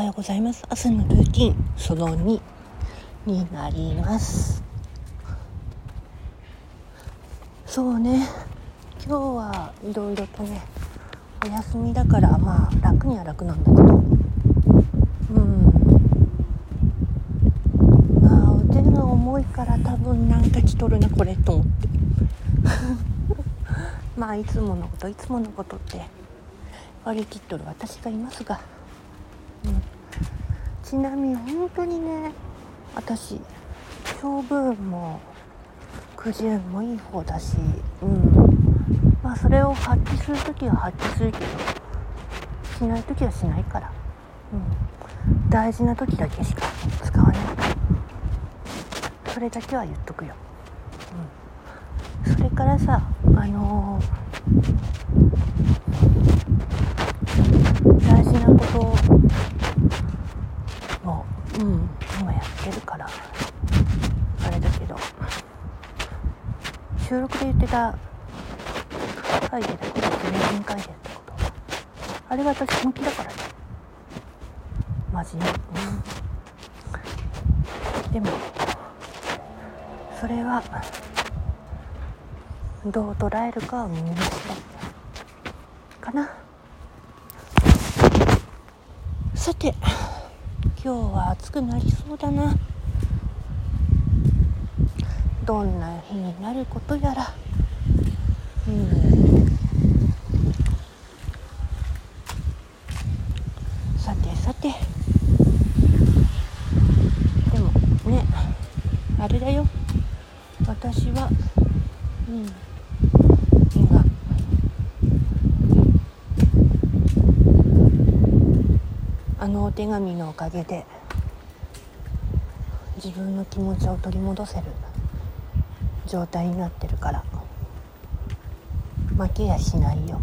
はようございます。朝のルーティンその2になります。そうね。今日はいろいろとねお休みだからまあ楽には楽なんだけど。うん。まあ腕が重いから多分なんか来とるなこれと思って。まあいつものこといつものことって割り切っとる私がいますが、ちなみに本当にね私勝負運もくじ運もいい方だし、うん、まあそれを発揮する時は発揮するけどしない時はしないから、うん、大事な時だけしか使わないそれだけは言っとくよ、うん、それからさあのー、大事なことを、うん、今やってるからあれだけど。収録で言ってた会議で9月名人会議ってこと。あれが私本気だからね。マジね、うん、でもそれはどう捉えるかはみんな次第かな。さて今日は暑くなりそうだな。どんな日になることやら。うん。さてさて。でもねあれだよ。私はうん今あのお手紙のおかげで自分の気持ちを取り戻せる状態になってるから負けやしないよ。